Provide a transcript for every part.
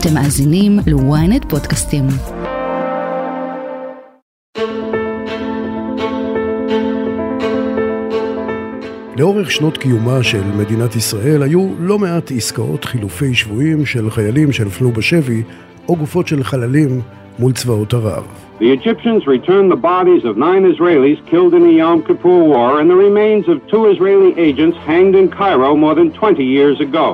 אתם מאזינים ל-ynet פודקאסטים. לאורך שנות קיומה של מדינת ישראל היו לא מעט עסקאות חילופי שבויים של חיילים שנפלו בשבי או גופות של חללים מול צבאות ערב. The Egyptians returned the bodies of nine Israelis killed in the Yom Kippur War and the remains of two Israeli agents hanged in Cairo more than 20 years ago.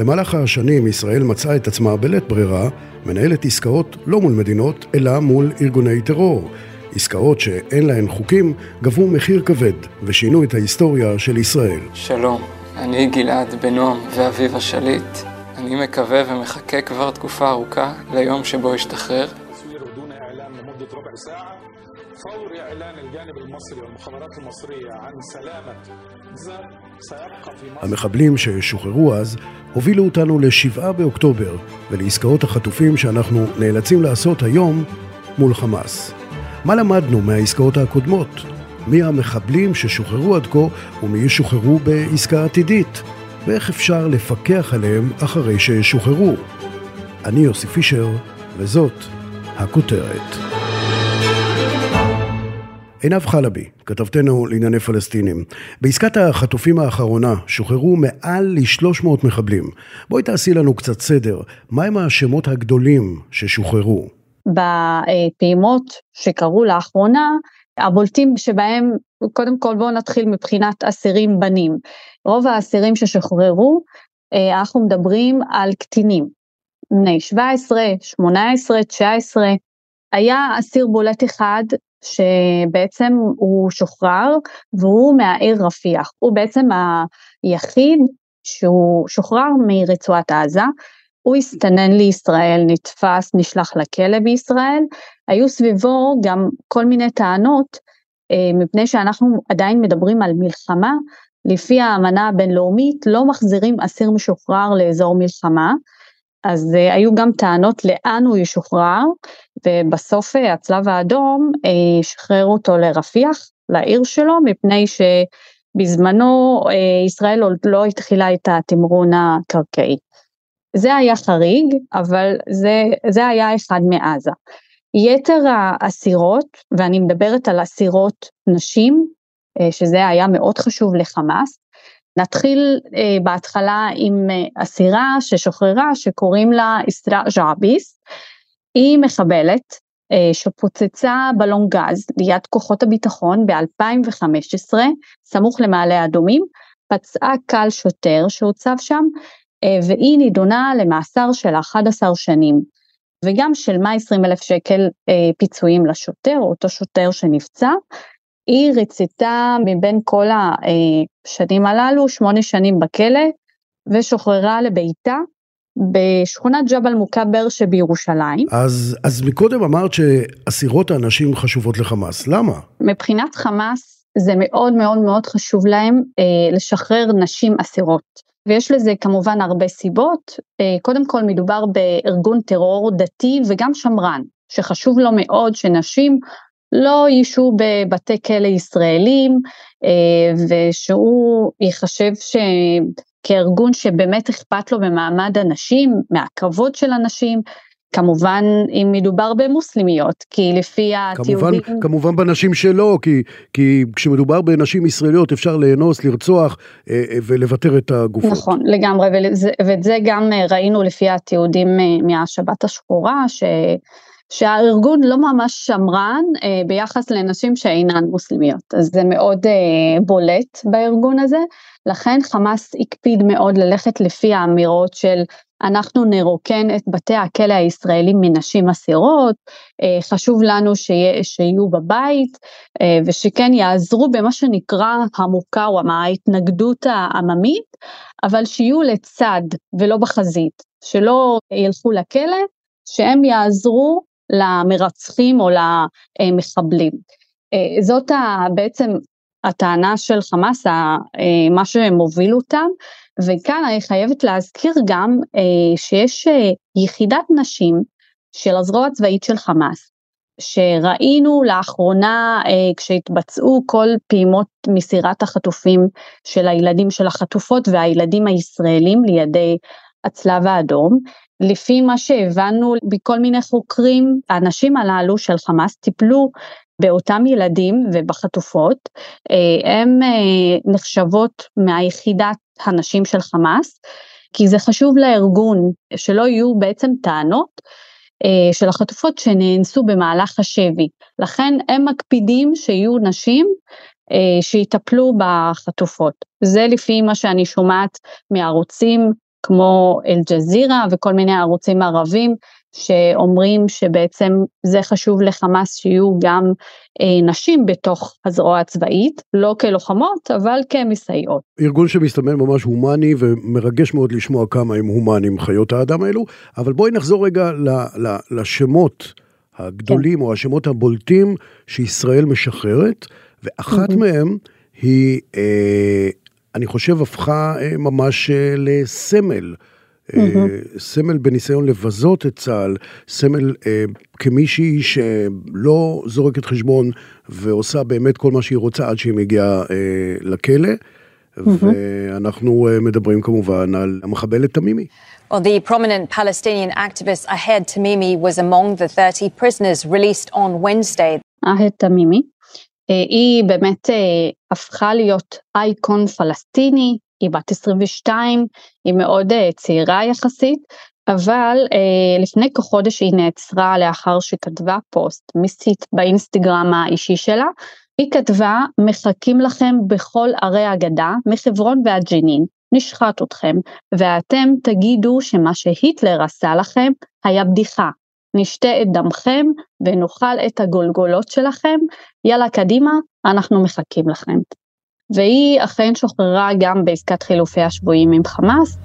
במהלך השנים ישראל מצאה את עצמה בלית ברירה מנהלת עסקאות לא מול מדינות, אלא מול ארגוני טרור. עסקאות שאין להן חוקים גבו מחיר כבד ושינו את ההיסטוריה של ישראל. שלום, אני גלעד בן נועם ואביב השליט. אני מקווה ומחכה כבר תקופה ארוכה ליום שבו אשתחרר. فور إعلان الجانب المصري والمخابرات المصرية عن سلامة زر سيبقى في مصر המחבלים ששוחררו אז הובילו אותנו ל-7 באוקטובר ולעסקאות החטופים שאנחנו נאלצים לעשות היום מול חמאס. מה למדנו מהעסקאות הקודמות? מי המחבלים ששוחררו עד כה ומי ישוחררו בעסקה עתידית? ואיך אפשר לפקח עליהם אחרי שישוחררו? אני יוסי פישר, וזאת הכותרת. עינב חלבי, כתבתנו לענייני פלסטינים. בעסקת החטופים האחרונה שוחררו מעל ל-300 מחבלים. בואי תעשי לנו קצת סדר. מהם השמות הגדולים ששוחררו? בפעימות שקרו לאחרונה, הבולטים שבהם, קודם כל בואו נתחיל מבחינת אסירים בנים. רוב האסירים ששוחררו, אה, אנחנו מדברים על קטינים, בני 17, 18, 19. היה אסיר בולט אחד שבעצם הוא שוחרר והוא מהעיר רפיח, הוא בעצם היחיד שהוא שוחרר מרצועת עזה, הוא הסתנן לישראל, נתפס, נשלח לכלא בישראל, היו סביבו גם כל מיני טענות, אה, מפני שאנחנו עדיין מדברים על מלחמה, לפי האמנה הבינלאומית לא מחזירים אסיר משוחרר לאזור מלחמה, אז uh, היו גם טענות לאן הוא ישוחרר, ובסוף uh, הצלב האדום uh, שחרר אותו לרפיח, לעיר שלו, מפני שבזמנו uh, ישראל עוד לא התחילה את התמרון הקרקעי. זה היה חריג, אבל זה, זה היה אחד מעזה. יתר האסירות, ואני מדברת על אסירות נשים, שזה היה מאוד חשוב לחמאס, נתחיל אה, בהתחלה עם אה, אסירה ששוחררה שקוראים לה אסתרא ג'עביס, היא מחבלת אה, שפוצצה בלון גז ליד כוחות הביטחון ב-2015 סמוך למעלה אדומים, פצעה קל שוטר שהוצב שם אה, והיא נידונה למאסר של 11 שנים. וגם שילמה 20 אלף שקל אה, פיצויים לשוטר, אותו שוטר שנפצע, היא ריצתה מבין כל השנים הללו שמונה שנים בכלא ושוחררה לביתה בשכונת ג'בל מוכבר שבירושלים. אז, אז מקודם אמרת שאסירות הנשים חשובות לחמאס, למה? מבחינת חמאס זה מאוד מאוד מאוד חשוב להם אה, לשחרר נשים אסירות. ויש לזה כמובן הרבה סיבות, אה, קודם כל מדובר בארגון טרור דתי וגם שמרן, שחשוב לו מאוד שנשים לא ישהו בבתי כלא ישראלים, אה, ושהוא ייחשב ש... כארגון שבאמת אכפת לו ממעמד הנשים, מהכבוד של הנשים, כמובן אם מדובר במוסלמיות, כי לפי התיעודים... כמובן, כמובן בנשים שלו, כי, כי כשמדובר בנשים ישראליות אפשר לאנוס, לרצוח אה, אה, ולוותר את הגופות. נכון, לגמרי, וזה, ואת זה גם ראינו לפי התיעודים מהשבת השחורה, ש... שהארגון לא ממש שמרן אה, ביחס לנשים שאינן מוסלמיות, אז זה מאוד אה, בולט בארגון הזה, לכן חמאס הקפיד מאוד ללכת לפי האמירות של אנחנו נרוקן את בתי הכלא הישראלים מנשים אסירות, אה, חשוב לנו שיה, שיהיו בבית אה, ושכן יעזרו במה שנקרא או ההתנגדות העממית, אבל שיהיו לצד ולא בחזית, שלא ילכו לכלא, שהם יעזרו למרצחים או למחבלים. אה, זאת בעצם הטענה של חמאס, אה, מה שמוביל אותם, וכאן אני חייבת להזכיר גם אה, שיש יחידת נשים של הזרוע הצבאית של חמאס, שראינו לאחרונה כשהתבצעו כל פעימות מסירת החטופים של הילדים של החטופות והילדים הישראלים לידי הצלב האדום, לפי מה שהבנו מכל מיני חוקרים, האנשים הללו של חמאס טיפלו באותם ילדים ובחטופות, הן נחשבות מהיחידת הנשים של חמאס, כי זה חשוב לארגון שלא יהיו בעצם טענות של החטופות שנאנסו במהלך השבי, לכן הם מקפידים שיהיו נשים שיטפלו בחטופות, זה לפי מה שאני שומעת מערוצים כמו אל-ג'זירה וכל מיני ערוצים ערבים שאומרים שבעצם זה חשוב לחמאס שיהיו גם אה, נשים בתוך הזרוע הצבאית, לא כלוחמות אבל כמסייעות. ארגון שמסתמן ממש הומני ומרגש מאוד לשמוע כמה הם הומנים חיות האדם האלו, אבל בואי נחזור רגע ל, ל, לשמות הגדולים כן. או השמות הבולטים שישראל משחררת, ואחת mm-hmm. מהם היא אה, אני חושב הפכה אה, ממש אה, לסמל. Mm-hmm. סמל בניסיון לבזות את צה"ל, סמל אה, כמישהי שלא זורקת חשבון ועושה באמת כל מה שהיא רוצה עד שהיא מגיעה אה, לכלא. ואנחנו אה, מדברים כמובן על המחבלת תמימי. Well, the prominent Palestinian activist Ahed Tamimi was among the 30 prisoners released on Wednesday. Ahed Tamimi אה, היא באמת אה, הפכה להיות אייקון פלסטיני, היא בת 22, היא מאוד אה, צעירה יחסית, אבל לפני כחודש היא נעצרה לאחר שכתבה פוסט מסית באינסטגרם האישי שלה, היא כתבה מחכים לכם בכל ערי הגדה, מחברון ועד ג'נין, נשחט אתכם, ואתם תגידו שמה שהיטלר עשה לכם היה בדיחה, נשתה את דמכם ונאכל את הגולגולות שלכם, יאללה קדימה, אנחנו מחכים לכם. והיא אכן שוחררה גם בעסקת חילופי השבויים עם חמאס.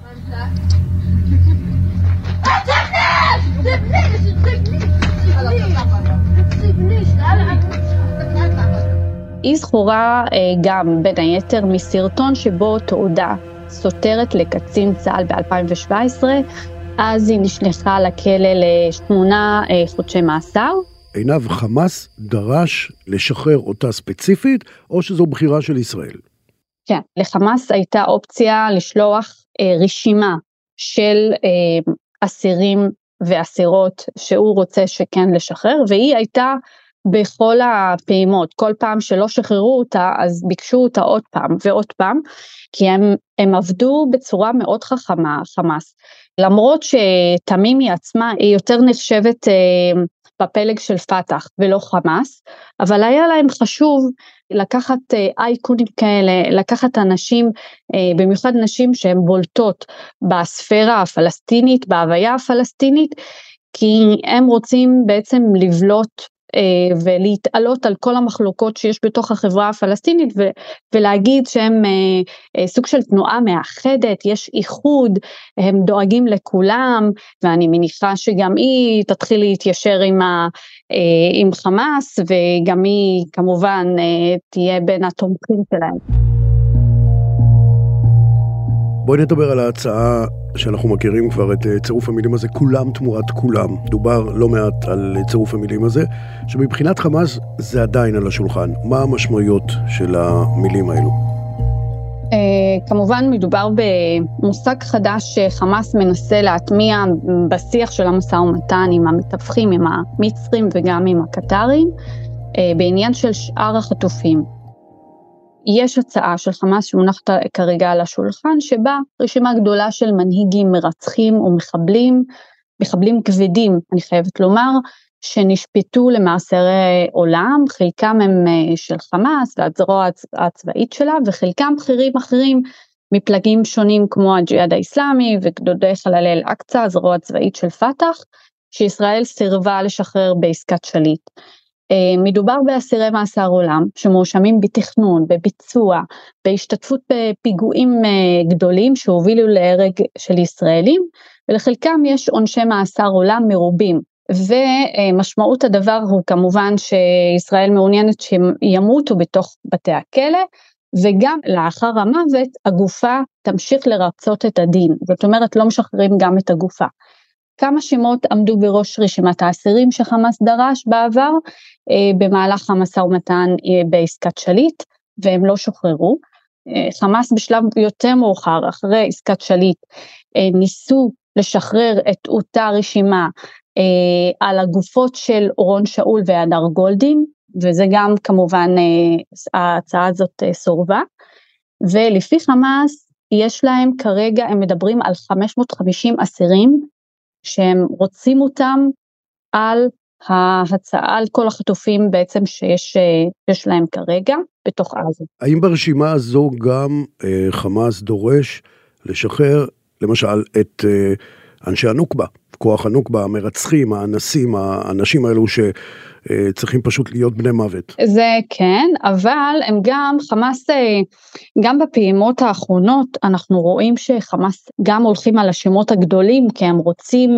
היא זכורה אה, גם בין היתר מסרטון שבו תעודה סותרת לקצין צה"ל ב-2017 אז היא נשלחה לכלא לשמונה אה, חודשי מאסר. עינב חמאס דרש לשחרר אותה ספציפית, או שזו בחירה של ישראל? כן, לחמאס הייתה אופציה לשלוח אה, רשימה של אה, אסירים ואסירות שהוא רוצה שכן לשחרר, והיא הייתה בכל הפעימות, כל פעם שלא שחררו אותה אז ביקשו אותה עוד פעם ועוד פעם, כי הם, הם עבדו בצורה מאוד חכמה, חמאס. למרות שתמימי עצמה היא יותר נחשבת אה, בפלג של פת"ח ולא חמאס, אבל היה להם חשוב לקחת אה, אייקונים כאלה, לקחת אנשים, אה, במיוחד נשים שהן בולטות בספירה הפלסטינית, בהוויה הפלסטינית, כי הם רוצים בעצם לבלוט ולהתעלות על כל המחלוקות שיש בתוך החברה הפלסטינית ולהגיד שהם אה, אה, סוג של תנועה מאחדת, יש איחוד, הם דואגים לכולם ואני מניחה שגם היא תתחיל להתיישר עם, ה, עם חמאס וגם היא כמובן תהיה בין התומכים שלהם. בואי נדבר על ההצעה שאנחנו מכירים כבר את אה, צירוף המילים הזה, כולם תמורת כולם. דובר לא מעט על אה, צירוף המילים הזה, שמבחינת חמאס זה עדיין על השולחן. מה המשמעויות של המילים האלו? Uh, כמובן מדובר במושג חדש שחמאס מנסה להטמיע בשיח של המשא ומתן עם המתווכים, עם המצרים וגם עם הקטרים, בעניין של שאר החטופים. יש הצעה של חמאס שמונחת כרגע על השולחן, שבה רשימה גדולה של מנהיגים מרצחים ומחבלים, מחבלים כבדים, אני חייבת לומר, שנשפטו למאסרי עולם, חלקם הם אה, של חמאס והזרוע הצבאית שלה, וחלקם בכירים אחרים מפלגים שונים כמו הג'יהאד האיסלאמי וגדודי חללי אל-אקצא, הזרוע הצבאית של פת"ח, שישראל סירבה לשחרר בעסקת שליט. אה, מדובר באסירי מאסר עולם שמואשמים בתכנון, בביצוע, בהשתתפות בפיגועים אה, גדולים שהובילו להרג של ישראלים ולחלקם יש עונשי מאסר עולם מרובים ומשמעות הדבר הוא כמובן שישראל מעוניינת שהם ימותו בתוך בתי הכלא וגם לאחר המוות הגופה תמשיך לרצות את הדין, זאת אומרת לא משחררים גם את הגופה. כמה שמות עמדו בראש רשימת האסירים שחמאס דרש בעבר אה, במהלך המשא ומתן אה, בעסקת שליט והם לא שוחררו. אה, חמאס בשלב יותר מאוחר אחרי עסקת שליט ניסו לשחרר את אותה רשימה על הגופות של אורון שאול והדר גולדין, וזה גם כמובן ההצעה הזאת סורבה, ולפי חמאס יש להם כרגע, הם מדברים על 550 אסירים שהם רוצים אותם על ההצעה על כל החטופים בעצם שיש אה, להם כרגע בתוך עזה. האם ברשימה הזו גם אה, חמאס דורש לשחרר למשל את אה, אנשי הנוקבה, כוח הנוקבה, המרצחים, האנסים, האנשים האלו ש... אה, צריכים פשוט להיות בני מוות. זה כן, אבל הם גם, חמאס, אה, גם בפעימות האחרונות אנחנו רואים שחמאס גם הולכים על השמות הגדולים כי הם רוצים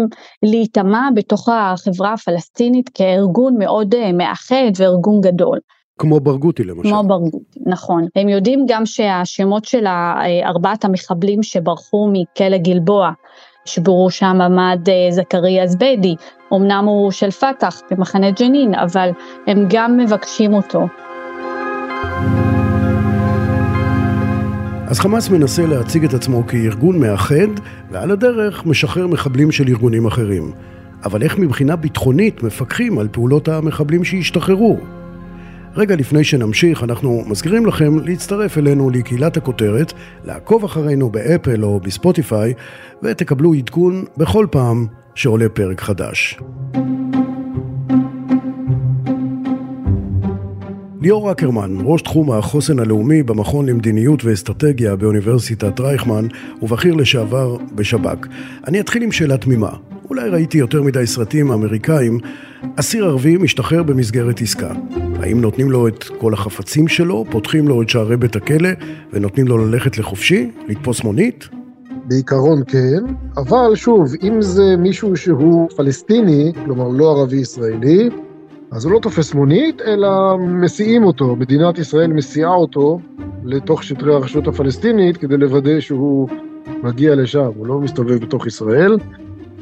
להיטמע בתוך החברה הפלסטינית כארגון מאוד אה, מאחד וארגון גדול. כמו ברגותי למשל. כמו ברגותי, נכון. הם יודעים גם שהשמות של ארבעת המחבלים שברחו מכלא גלבוע, שבראשם עמד זכריה זביידי, אמנם הוא של פת"ח במחנה ג'נין, אבל הם גם מבקשים אותו. אז חמאס מנסה להציג את עצמו כארגון מאחד, ועל הדרך משחרר מחבלים של ארגונים אחרים. אבל איך מבחינה ביטחונית מפקחים על פעולות המחבלים שהשתחררו? רגע לפני שנמשיך, אנחנו מזכירים לכם להצטרף אלינו לקהילת הכותרת, לעקוב אחרינו באפל או בספוטיפיי, ותקבלו עדכון בכל פעם שעולה פרק חדש. ליאור אקרמן, ראש תחום החוסן הלאומי במכון למדיניות ואסטרטגיה באוניברסיטת רייכמן ובכיר לשעבר בשב"כ. אני אתחיל עם שאלה תמימה. אולי ראיתי יותר מדי סרטים אמריקאים, אסיר ערבי משתחרר במסגרת עסקה. האם נותנים לו את כל החפצים שלו, פותחים לו את שערי בית הכלא ונותנים לו ללכת לחופשי, לתפוס מונית? בעיקרון כן, אבל שוב, אם זה מישהו שהוא פלסטיני, כלומר לא ערבי-ישראלי, אז הוא לא תופס מונית, אלא מסיעים אותו, מדינת ישראל מסיעה אותו לתוך שטרי הרשות הפלסטינית כדי לוודא שהוא מגיע לשם, הוא לא מסתובב בתוך ישראל.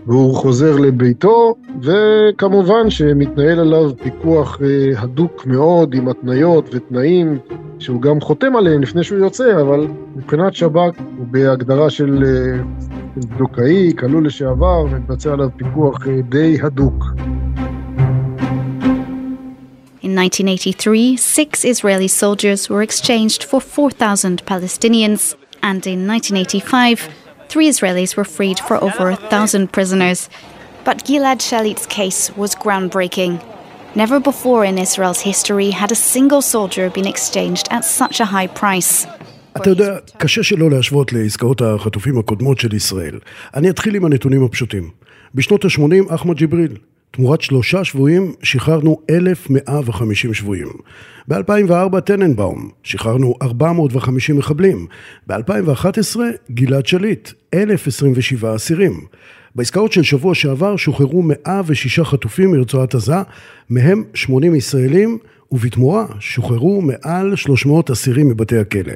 והוא חוזר לביתו, וכמובן שמתנהל עליו פיקוח אה, הדוק מאוד עם התניות ותנאים שהוא גם חותם עליהם לפני שהוא יוצא, אבל מבחינת שב"כ הוא בהגדרה של אה, כלוא לשעבר, ומתבצע עליו פיקוח אה, די הדוק. In 1983, six Israeli soldiers were exchanged for 4,000 Palestinians, and in 1985, Three Israelis were freed for over a thousand prisoners. But Gilad Shalit's case was groundbreaking. Never before in Israel's history had a single soldier been exchanged at such a high price. אתה יודע, קשה שלא להשוות לעסקאות החטופים הקודמות של ישראל. אני אתחיל עם הנתונים הפשוטים. בשנות ה-80, אחמד ג'יבריל, תמורת שלושה שבויים שחררנו 1,150 שבויים. ב-2004 טננבאום, שחררנו 450 מחבלים. ב-2011 גלעד שליט, 1,027 אסירים. בעסקאות של שבוע שעבר שוחררו 106 חטופים מרצועת עזה, מהם 80 ישראלים, ובתמורה שוחררו מעל 300 אסירים מבתי הכלא.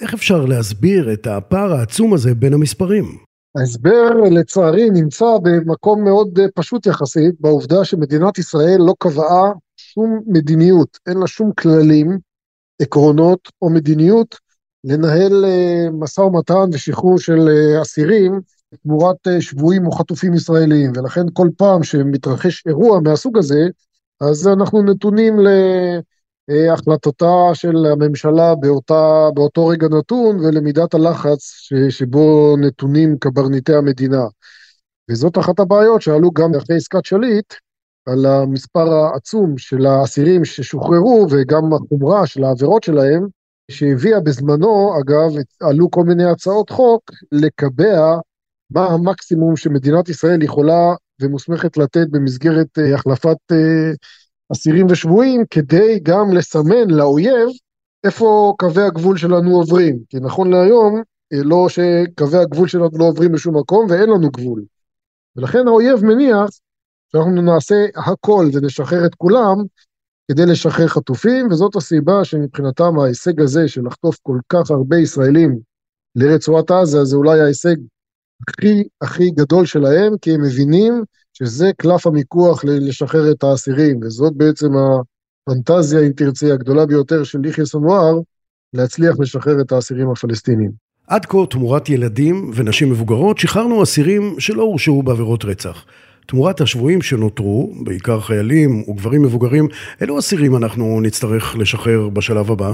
איך אפשר להסביר את הפער העצום הזה בין המספרים? ההסבר לצערי נמצא במקום מאוד אה, פשוט יחסית, בעובדה שמדינת ישראל לא קבעה שום מדיניות, אין לה שום כללים, עקרונות או מדיניות לנהל אה, משא ומתן ושחרור של אה, אסירים תמורת שבויים או חטופים ישראלים, ולכן כל פעם שמתרחש אירוע מהסוג הזה, אז אנחנו נתונים ל... החלטתה של הממשלה באותה, באותו רגע נתון ולמידת הלחץ ש, שבו נתונים קברניטי המדינה. וזאת אחת הבעיות שעלו גם אחרי עסקת שליט, על המספר העצום של האסירים ששוחררו וגם החומרה של העבירות שלהם, שהביאה בזמנו, אגב, עלו כל מיני הצעות חוק לקבע מה המקסימום שמדינת ישראל יכולה ומוסמכת לתת במסגרת אה, החלפת אה, אסירים ושבויים כדי גם לסמן לאויב איפה קווי הגבול שלנו עוברים. כי נכון להיום, אה, לא שקווי הגבול שלנו לא עוברים לשום מקום ואין לנו גבול. ולכן האויב מניח שאנחנו נעשה הכל ונשחרר את כולם כדי לשחרר חטופים, וזאת הסיבה שמבחינתם ההישג הזה של לחטוף כל כך הרבה ישראלים לרצועת עזה, זה אולי ההישג הכי הכי גדול שלהם, כי הם מבינים שזה קלף המיקוח לשחרר את האסירים, וזאת בעצם הפנטזיה, אם תרצי, הגדולה ביותר של יחיא סנואר, להצליח לשחרר את האסירים הפלסטינים. עד כה תמורת ילדים ונשים מבוגרות שחררנו אסירים שלא הורשעו בעבירות רצח. תמורת השבויים שנותרו, בעיקר חיילים וגברים מבוגרים, אילו אסירים אנחנו נצטרך לשחרר בשלב הבא?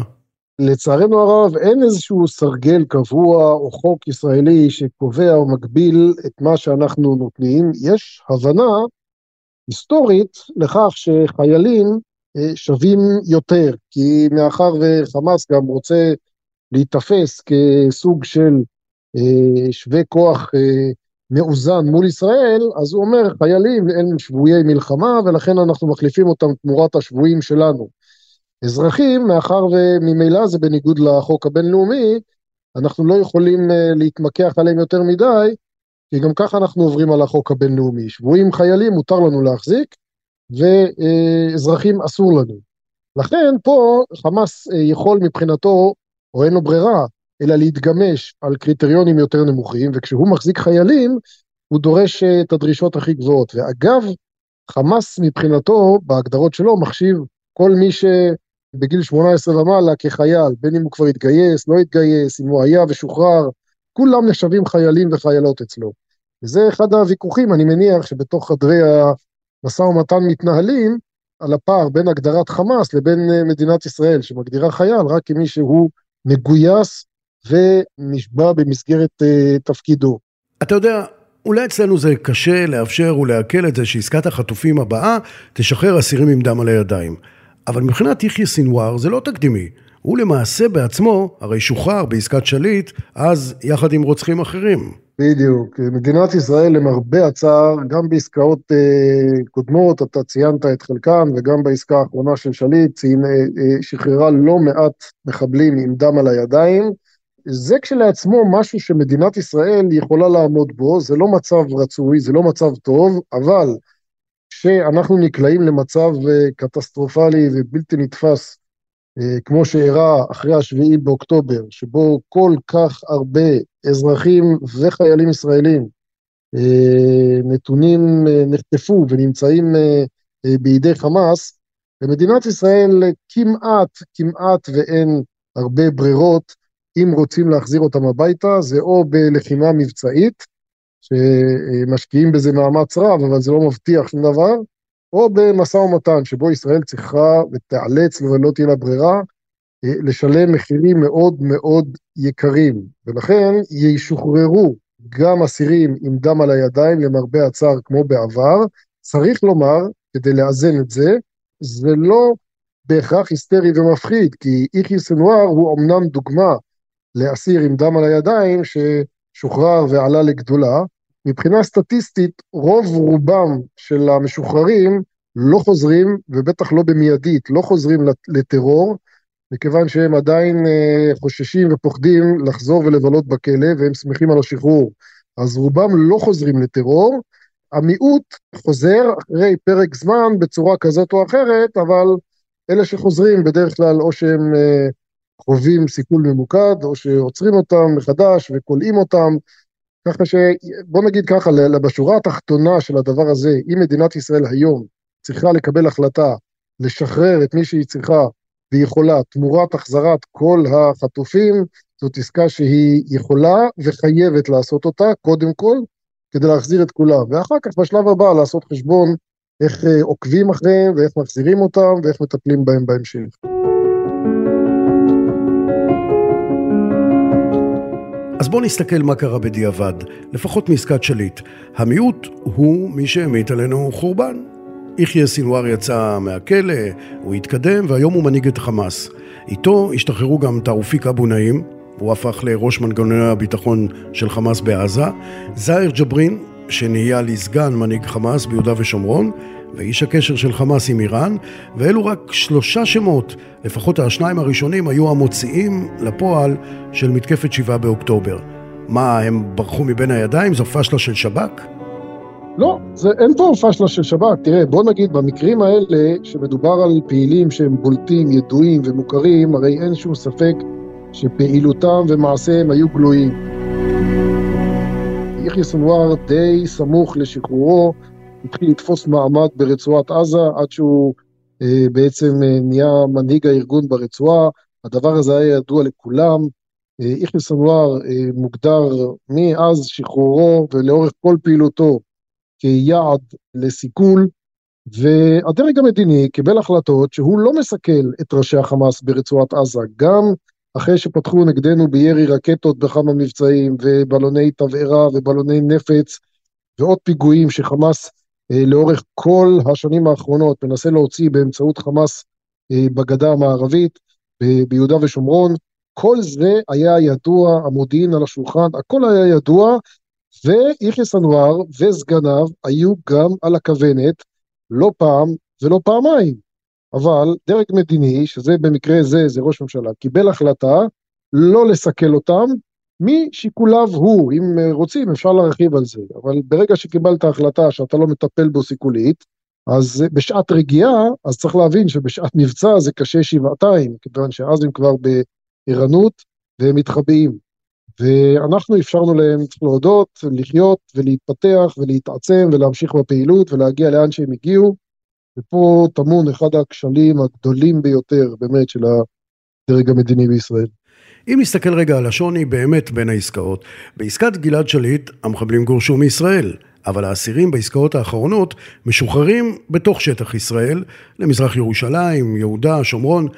לצערנו הרב אין איזשהו סרגל קבוע או חוק ישראלי שקובע או מגביל את מה שאנחנו נותנים, יש הבנה היסטורית לכך שחיילים אה, שווים יותר, כי מאחר וחמאס גם רוצה להיתפס כסוג של אה, שווה כוח אה, מאוזן מול ישראל, אז הוא אומר חיילים הם שבויי מלחמה ולכן אנחנו מחליפים אותם תמורת השבויים שלנו. אזרחים, מאחר וממילא זה בניגוד לחוק הבינלאומי, אנחנו לא יכולים אה, להתמקח עליהם יותר מדי, כי גם ככה אנחנו עוברים על החוק הבינלאומי. שבויים חיילים מותר לנו להחזיק, ואזרחים אסור לנו. לכן פה חמאס אה, יכול מבחינתו, או אין לו ברירה, אלא להתגמש על קריטריונים יותר נמוכים, וכשהוא מחזיק חיילים, הוא דורש אה, את הדרישות הכי גבוהות. ואגב, חמאס מבחינתו, בהגדרות שלו, מחשיב כל מי שבגיל 18 ומעלה כחייל, בין אם הוא כבר התגייס, לא התגייס, אם הוא היה ושוחרר, כולם נחשבים חיילים וחיילות אצלו. וזה אחד הוויכוחים, אני מניח, שבתוך חדרי המשא ומתן מתנהלים, על הפער בין הגדרת חמאס לבין אה, מדינת ישראל, שמגדירה חייל רק כמי שהוא מגויס ונשבע במסגרת uh, תפקידו. אתה יודע, אולי אצלנו זה קשה לאפשר ולעכל את זה שעסקת החטופים הבאה תשחרר אסירים עם דם על הידיים. אבל מבחינת יחיא סינואר זה לא תקדימי. הוא למעשה בעצמו, הרי שוחרר בעסקת שליט, אז יחד עם רוצחים אחרים. בדיוק. מדינת ישראל, למרבה הצער, גם בעסקאות אה, קודמות, אתה ציינת את חלקן, וגם בעסקה האחרונה של שליט, ציינה, אה, אה, שחררה לא מעט מחבלים עם דם על הידיים. זה כשלעצמו משהו שמדינת ישראל יכולה לעמוד בו, זה לא מצב רצוי, זה לא מצב טוב, אבל כשאנחנו נקלעים למצב אה, קטסטרופלי ובלתי נתפס, אה, כמו שאירע אחרי השביעי באוקטובר, שבו כל כך הרבה אזרחים וחיילים ישראלים אה, נתונים, נחטפו ונמצאים בידי חמאס, במדינת ישראל כמעט, כמעט ואין הרבה ברירות אם רוצים להחזיר אותם הביתה, זה או בלחימה מבצעית, שמשקיעים בזה מאמץ רב, אבל זה לא מבטיח שום דבר, או במשא ומתן, שבו ישראל צריכה ותיאלץ, ולא תהיה לה ברירה, אה, לשלם מחירים מאוד מאוד יקרים. ולכן ישוחררו גם אסירים עם דם על הידיים, למרבה הצער, כמו בעבר. צריך לומר, כדי לאזן את זה, זה לא בהכרח היסטרי ומפחיד, כי איחי סנואר הוא אמנם דוגמה לאסיר עם דם על הידיים ששוחרר ועלה לגדולה. מבחינה סטטיסטית, רוב רובם של המשוחררים לא חוזרים, ובטח לא במיידית, לא חוזרים לטרור, מכיוון שהם עדיין אה, חוששים ופוחדים לחזור ולבלות בכלא, והם שמחים על השחרור. אז רובם לא חוזרים לטרור, המיעוט חוזר אחרי פרק זמן בצורה כזאת או אחרת, אבל אלה שחוזרים בדרך כלל או שהם אה, חווים סיכול ממוקד, או שעוצרים אותם מחדש וכולאים אותם. ככה ש... בוא נגיד ככה, בשורה התחתונה של הדבר הזה, אם מדינת ישראל היום צריכה לקבל החלטה לשחרר את מי שהיא צריכה ויכולה תמורת החזרת כל החטופים, זאת עסקה שהיא יכולה וחייבת לעשות אותה, קודם כל, כדי להחזיר את כולם, ואחר כך בשלב הבא לעשות חשבון איך אה, עוקבים אחריהם ואיך מחזירים אותם ואיך מטפלים בהם בהמשך. אז בואו נסתכל מה קרה בדיעבד, לפחות מעסקת שליט. המיעוט הוא מי שהמיט עלינו חורבן. יחיא סינואר יצא מהכלא, הוא התקדם, והיום הוא מנהיג את חמאס. איתו השתחררו גם תאופיק אבו נעים, הוא הפך לראש מנגנוני הביטחון של חמאס בעזה, זאהר ג'ברין, שנהיה לסגן מנהיג חמאס ביהודה ושומרון, ואיש הקשר של חמאס עם איראן, ואלו רק שלושה שמות, לפחות השניים הראשונים, היו המוציאים לפועל של מתקפת שבעה באוקטובר. מה, הם ברחו מבין הידיים? זו פשלה של שב"כ? לא, זה, אין פה פשלה של שב"כ. תראה, בוא נגיד, במקרים האלה, שמדובר על פעילים שהם בולטים, ידועים ומוכרים, הרי אין שום ספק שפעילותם ומעשיהם היו גלויים. יחיא סנואר די סמוך לשחרורו התחיל לתפוס מעמד ברצועת עזה עד שהוא אה, בעצם אה, נהיה מנהיג הארגון ברצועה. הדבר הזה היה ידוע לכולם. יחיא סנואר מוגדר מאז שחרורו ולאורך כל פעילותו כיעד לסיכול, והדרג המדיני קיבל החלטות שהוא לא מסכל את ראשי החמאס ברצועת עזה, גם אחרי שפתחו נגדנו בירי רקטות בכמה מבצעים ובלוני תבערה ובלוני נפץ ועוד פיגועים שחמאס אה, לאורך כל השנים האחרונות מנסה להוציא באמצעות חמאס אה, בגדה המערבית, ביהודה ושומרון, כל זה היה ידוע, המודיעין על השולחן, הכל היה ידוע, ויחיא סנואר וסגניו היו גם על הכוונת, לא פעם ולא פעמיים. אבל דרג מדיני, שזה במקרה זה, זה ראש ממשלה, קיבל החלטה לא לסכל אותם משיקוליו הוא, אם רוצים אפשר להרחיב על זה, אבל ברגע שקיבלת החלטה שאתה לא מטפל בו סיכולית, אז בשעת רגיעה, אז צריך להבין שבשעת מבצע זה קשה שבעתיים, כיוון שאז הם כבר בערנות והם מתחבאים. ואנחנו אפשרנו להם, צריך להודות, לחיות ולהתפתח ולהתעצם ולהמשיך בפעילות ולהגיע לאן שהם הגיעו, ופה טמון אחד הכשלים הגדולים ביותר באמת של הדרג המדיני בישראל. אם נסתכל רגע על השוני באמת בין העסקאות, בעסקת גלעד שליט המחבלים גורשו מישראל, אבל האסירים בעסקאות האחרונות משוחררים בתוך שטח ישראל, למזרח ירושלים, יהודה, שומרון.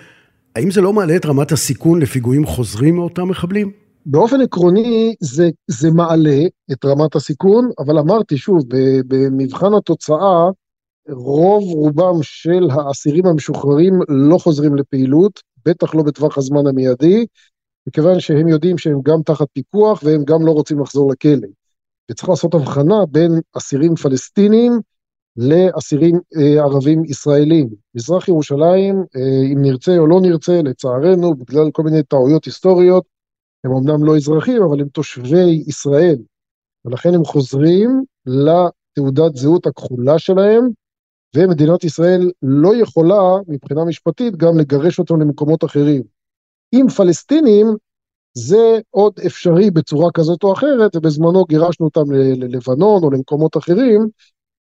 האם זה לא מעלה את רמת הסיכון לפיגועים חוזרים מאותם מחבלים? באופן עקרוני זה, זה מעלה את רמת הסיכון, אבל אמרתי שוב, במבחן התוצאה, רוב רובם של האסירים המשוחררים לא חוזרים לפעילות, בטח לא בטווח הזמן המיידי, מכיוון שהם יודעים שהם גם תחת פיקוח והם גם לא רוצים לחזור לכלא. וצריך לעשות הבחנה בין אסירים פלסטינים לאסירים אה, ערבים ישראלים. מזרח ירושלים, אה, אם נרצה או לא נרצה, לצערנו, בגלל כל מיני טעויות היסטוריות, הם אמנם לא אזרחים, אבל הם תושבי ישראל, ולכן הם חוזרים לתעודת זהות הכחולה שלהם, ומדינת ישראל לא יכולה מבחינה משפטית גם לגרש אותם למקומות אחרים. עם פלסטינים זה עוד אפשרי בצורה כזאת או אחרת, ובזמנו גירשנו אותם ללבנון או למקומות אחרים,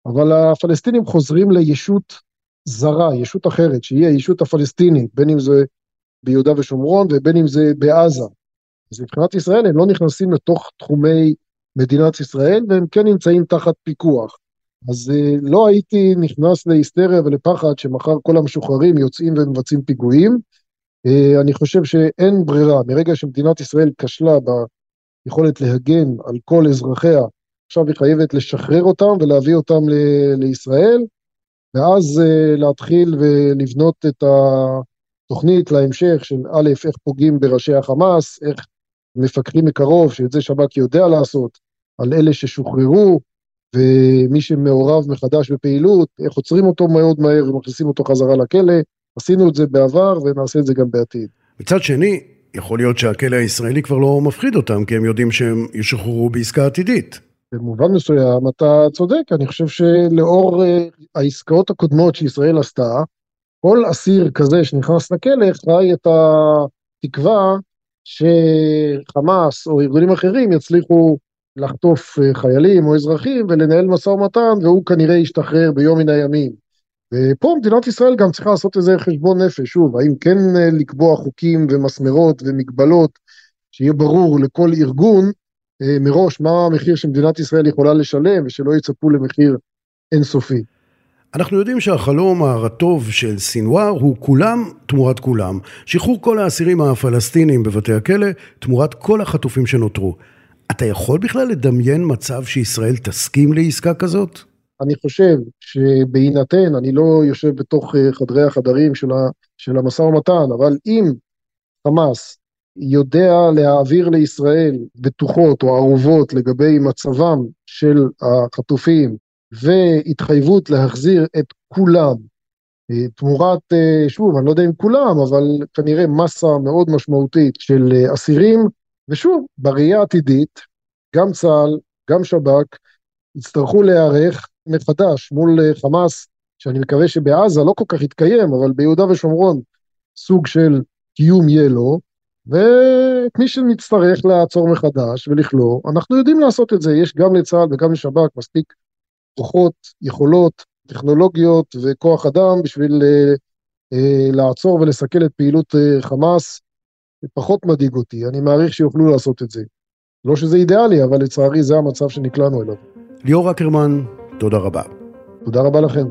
אבל הפלסטינים חוזרים לישות זרה, ישות אחרת, שהיא הישות הפלסטינית, בין אם זה ביהודה ושומרון ובין אם זה בעזה. אז מבחינת ישראל הם לא נכנסים לתוך תחומי מדינת ישראל, והם כן נמצאים תחת פיקוח. אז אה, לא הייתי נכנס להיסטריה ולפחד שמחר כל המשוחררים יוצאים ומבצעים פיגועים. אה, אני חושב שאין ברירה, מרגע שמדינת ישראל כשלה ביכולת להגן על כל אזרחיה, עכשיו היא חייבת לשחרר אותם ולהביא אותם ל- לישראל, ואז uh, להתחיל ולבנות את התוכנית להמשך של א', איך פוגעים בראשי החמאס, איך מפקחים מקרוב, שאת זה שב"כ יודע לעשות, על אלה ששוחררו, ומי שמעורב מחדש בפעילות, איך עוצרים אותו מאוד מהר ומכניסים אותו חזרה לכלא. עשינו את זה בעבר ונעשה את זה גם בעתיד. מצד שני, יכול להיות שהכלא הישראלי כבר לא מפחיד אותם, כי הם יודעים שהם ישוחררו בעסקה עתידית. במובן מסוים אתה צודק, אני חושב שלאור uh, העסקאות הקודמות שישראל עשתה, כל אסיר כזה שנכנס לכלא חי את התקווה שחמאס או ארגונים אחרים יצליחו לחטוף uh, חיילים או אזרחים ולנהל משא ומתן, והוא כנראה ישתחרר ביום מן הימים. ופה מדינת ישראל גם צריכה לעשות איזה חשבון נפש, שוב, האם כן אה, לקבוע חוקים ומסמרות ומגבלות, שיהיה ברור לכל ארגון אה, מראש מה המחיר שמדינת ישראל יכולה לשלם ושלא יצפו למחיר אינסופי. אנחנו יודעים שהחלום הרטוב של סינואר הוא כולם תמורת כולם. שחרור כל האסירים הפלסטינים בבתי הכלא תמורת כל החטופים שנותרו. אתה יכול בכלל לדמיין מצב שישראל תסכים לעסקה כזאת? אני חושב שבהינתן, אני לא יושב בתוך אה, חדרי החדרים של, של המשא ומתן, אבל אם חמאס יודע להעביר לישראל בטוחות או ערובות לגבי מצבם של החטופים והתחייבות להחזיר את כולם אה, תמורת, אה, שוב, אני לא יודע אם כולם, אבל כנראה מסה מאוד משמעותית של אסירים, ושוב, בראייה העתידית, גם צה"ל, גם שב"כ, יצטרכו להיערך מחדש מול אה, חמאס, שאני מקווה שבעזה לא כל כך יתקיים, אבל ביהודה ושומרון סוג של קיום יהיה לו, ואת מי שנצטרך לעצור מחדש ולכלוא, אנחנו יודעים לעשות את זה, יש גם לצה"ל וגם לשב"כ מספיק כוחות, יכולות, טכנולוגיות וכוח אדם בשביל uh, uh, לעצור ולסכל את פעילות uh, חמאס פחות מדאיג אותי, אני מעריך שיוכלו לעשות את זה. לא שזה אידיאלי, אבל לצערי זה המצב שנקלענו אליו. ליאור אקרמן, תודה רבה. תודה רבה לכם.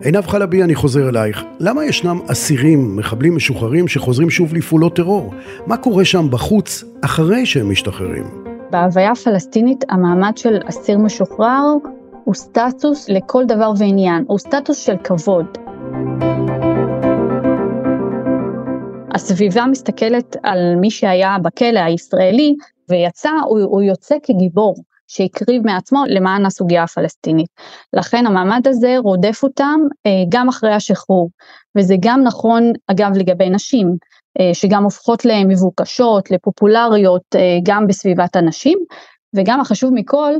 עינב חלבי, אני חוזר אלייך. למה ישנם אסירים, מחבלים משוחררים, שחוזרים שוב לפעולות טרור? מה קורה שם בחוץ אחרי שהם משתחררים? בהוויה הפלסטינית המעמד של אסיר משוחרר הוא סטטוס לכל דבר ועניין, הוא סטטוס של כבוד. הסביבה מסתכלת על מי שהיה בכלא הישראלי ויצא, הוא, הוא יוצא כגיבור. שהקריב מעצמו למען הסוגיה הפלסטינית. לכן המעמד הזה רודף אותם אה, גם אחרי השחרור, וזה גם נכון אגב לגבי נשים, אה, שגם הופכות למבוקשות, לפופולריות אה, גם בסביבת הנשים, וגם החשוב מכל,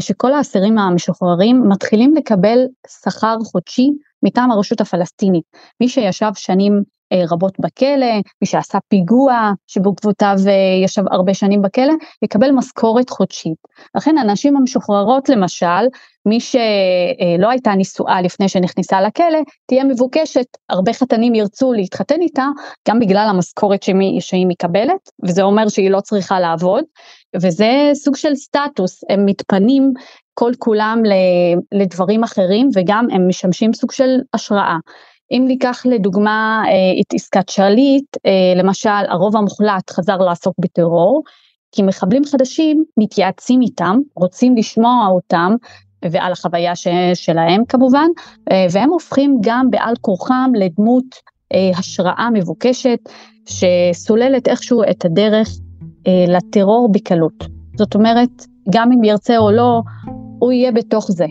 שכל האסירים המשוחררים מתחילים לקבל שכר חודשי מטעם הרשות הפלסטינית. מי שישב שנים רבות בכלא, מי שעשה פיגוע שבעקבותיו אה, ישב הרבה שנים בכלא, יקבל משכורת חודשית. לכן הנשים המשוחררות למשל, מי שלא הייתה נישואה לפני שנכנסה לכלא, תהיה מבוקשת, הרבה חתנים ירצו להתחתן איתה, גם בגלל המשכורת שהיא מקבלת, וזה אומר שהיא לא צריכה לעבוד, וזה סוג של סטטוס, הם מתפנים כל כולם לדברים אחרים וגם הם משמשים סוג של השראה. אם ניקח לדוגמה אה, את עסקת שליט, אה, למשל הרוב המוחלט חזר לעסוק בטרור, כי מחבלים חדשים מתייעצים איתם, רוצים לשמוע אותם ועל החוויה ש, שלהם כמובן, אה, והם הופכים גם בעל כורחם לדמות השראה מבוקשת שסוללת איכשהו את הדרך לטרור בקלות. זאת אומרת, גם אם ירצה או לא, הוא יהיה בתוך זה.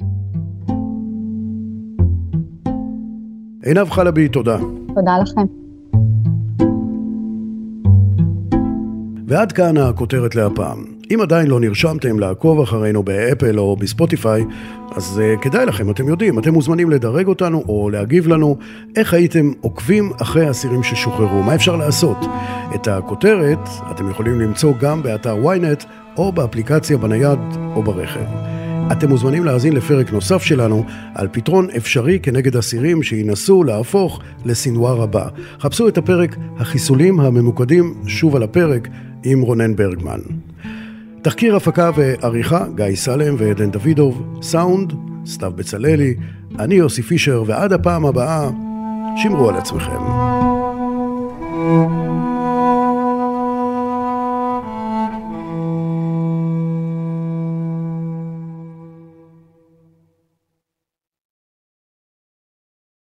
עינב חלבי, תודה. תודה לכם. ועד כאן הכותרת להפעם. אם עדיין לא נרשמתם לעקוב אחרינו באפל או בספוטיפיי, אז uh, כדאי לכם, אתם יודעים, אתם מוזמנים לדרג אותנו או להגיב לנו איך הייתם עוקבים אחרי האסירים ששוחררו, מה אפשר לעשות. את הכותרת אתם יכולים למצוא גם באתר ynet או באפליקציה בנייד או ברכב. אתם מוזמנים להאזין לפרק נוסף שלנו על פתרון אפשרי כנגד אסירים שינסו להפוך לסינואר הבא. חפשו את הפרק החיסולים הממוקדים שוב על הפרק עם רונן ברגמן. תחקיר הפקה ועריכה גיא סלם ועדן דוידוב, סאונד סתיו בצללי, אני יוסי פישר ועד הפעם הבאה שמרו על עצמכם.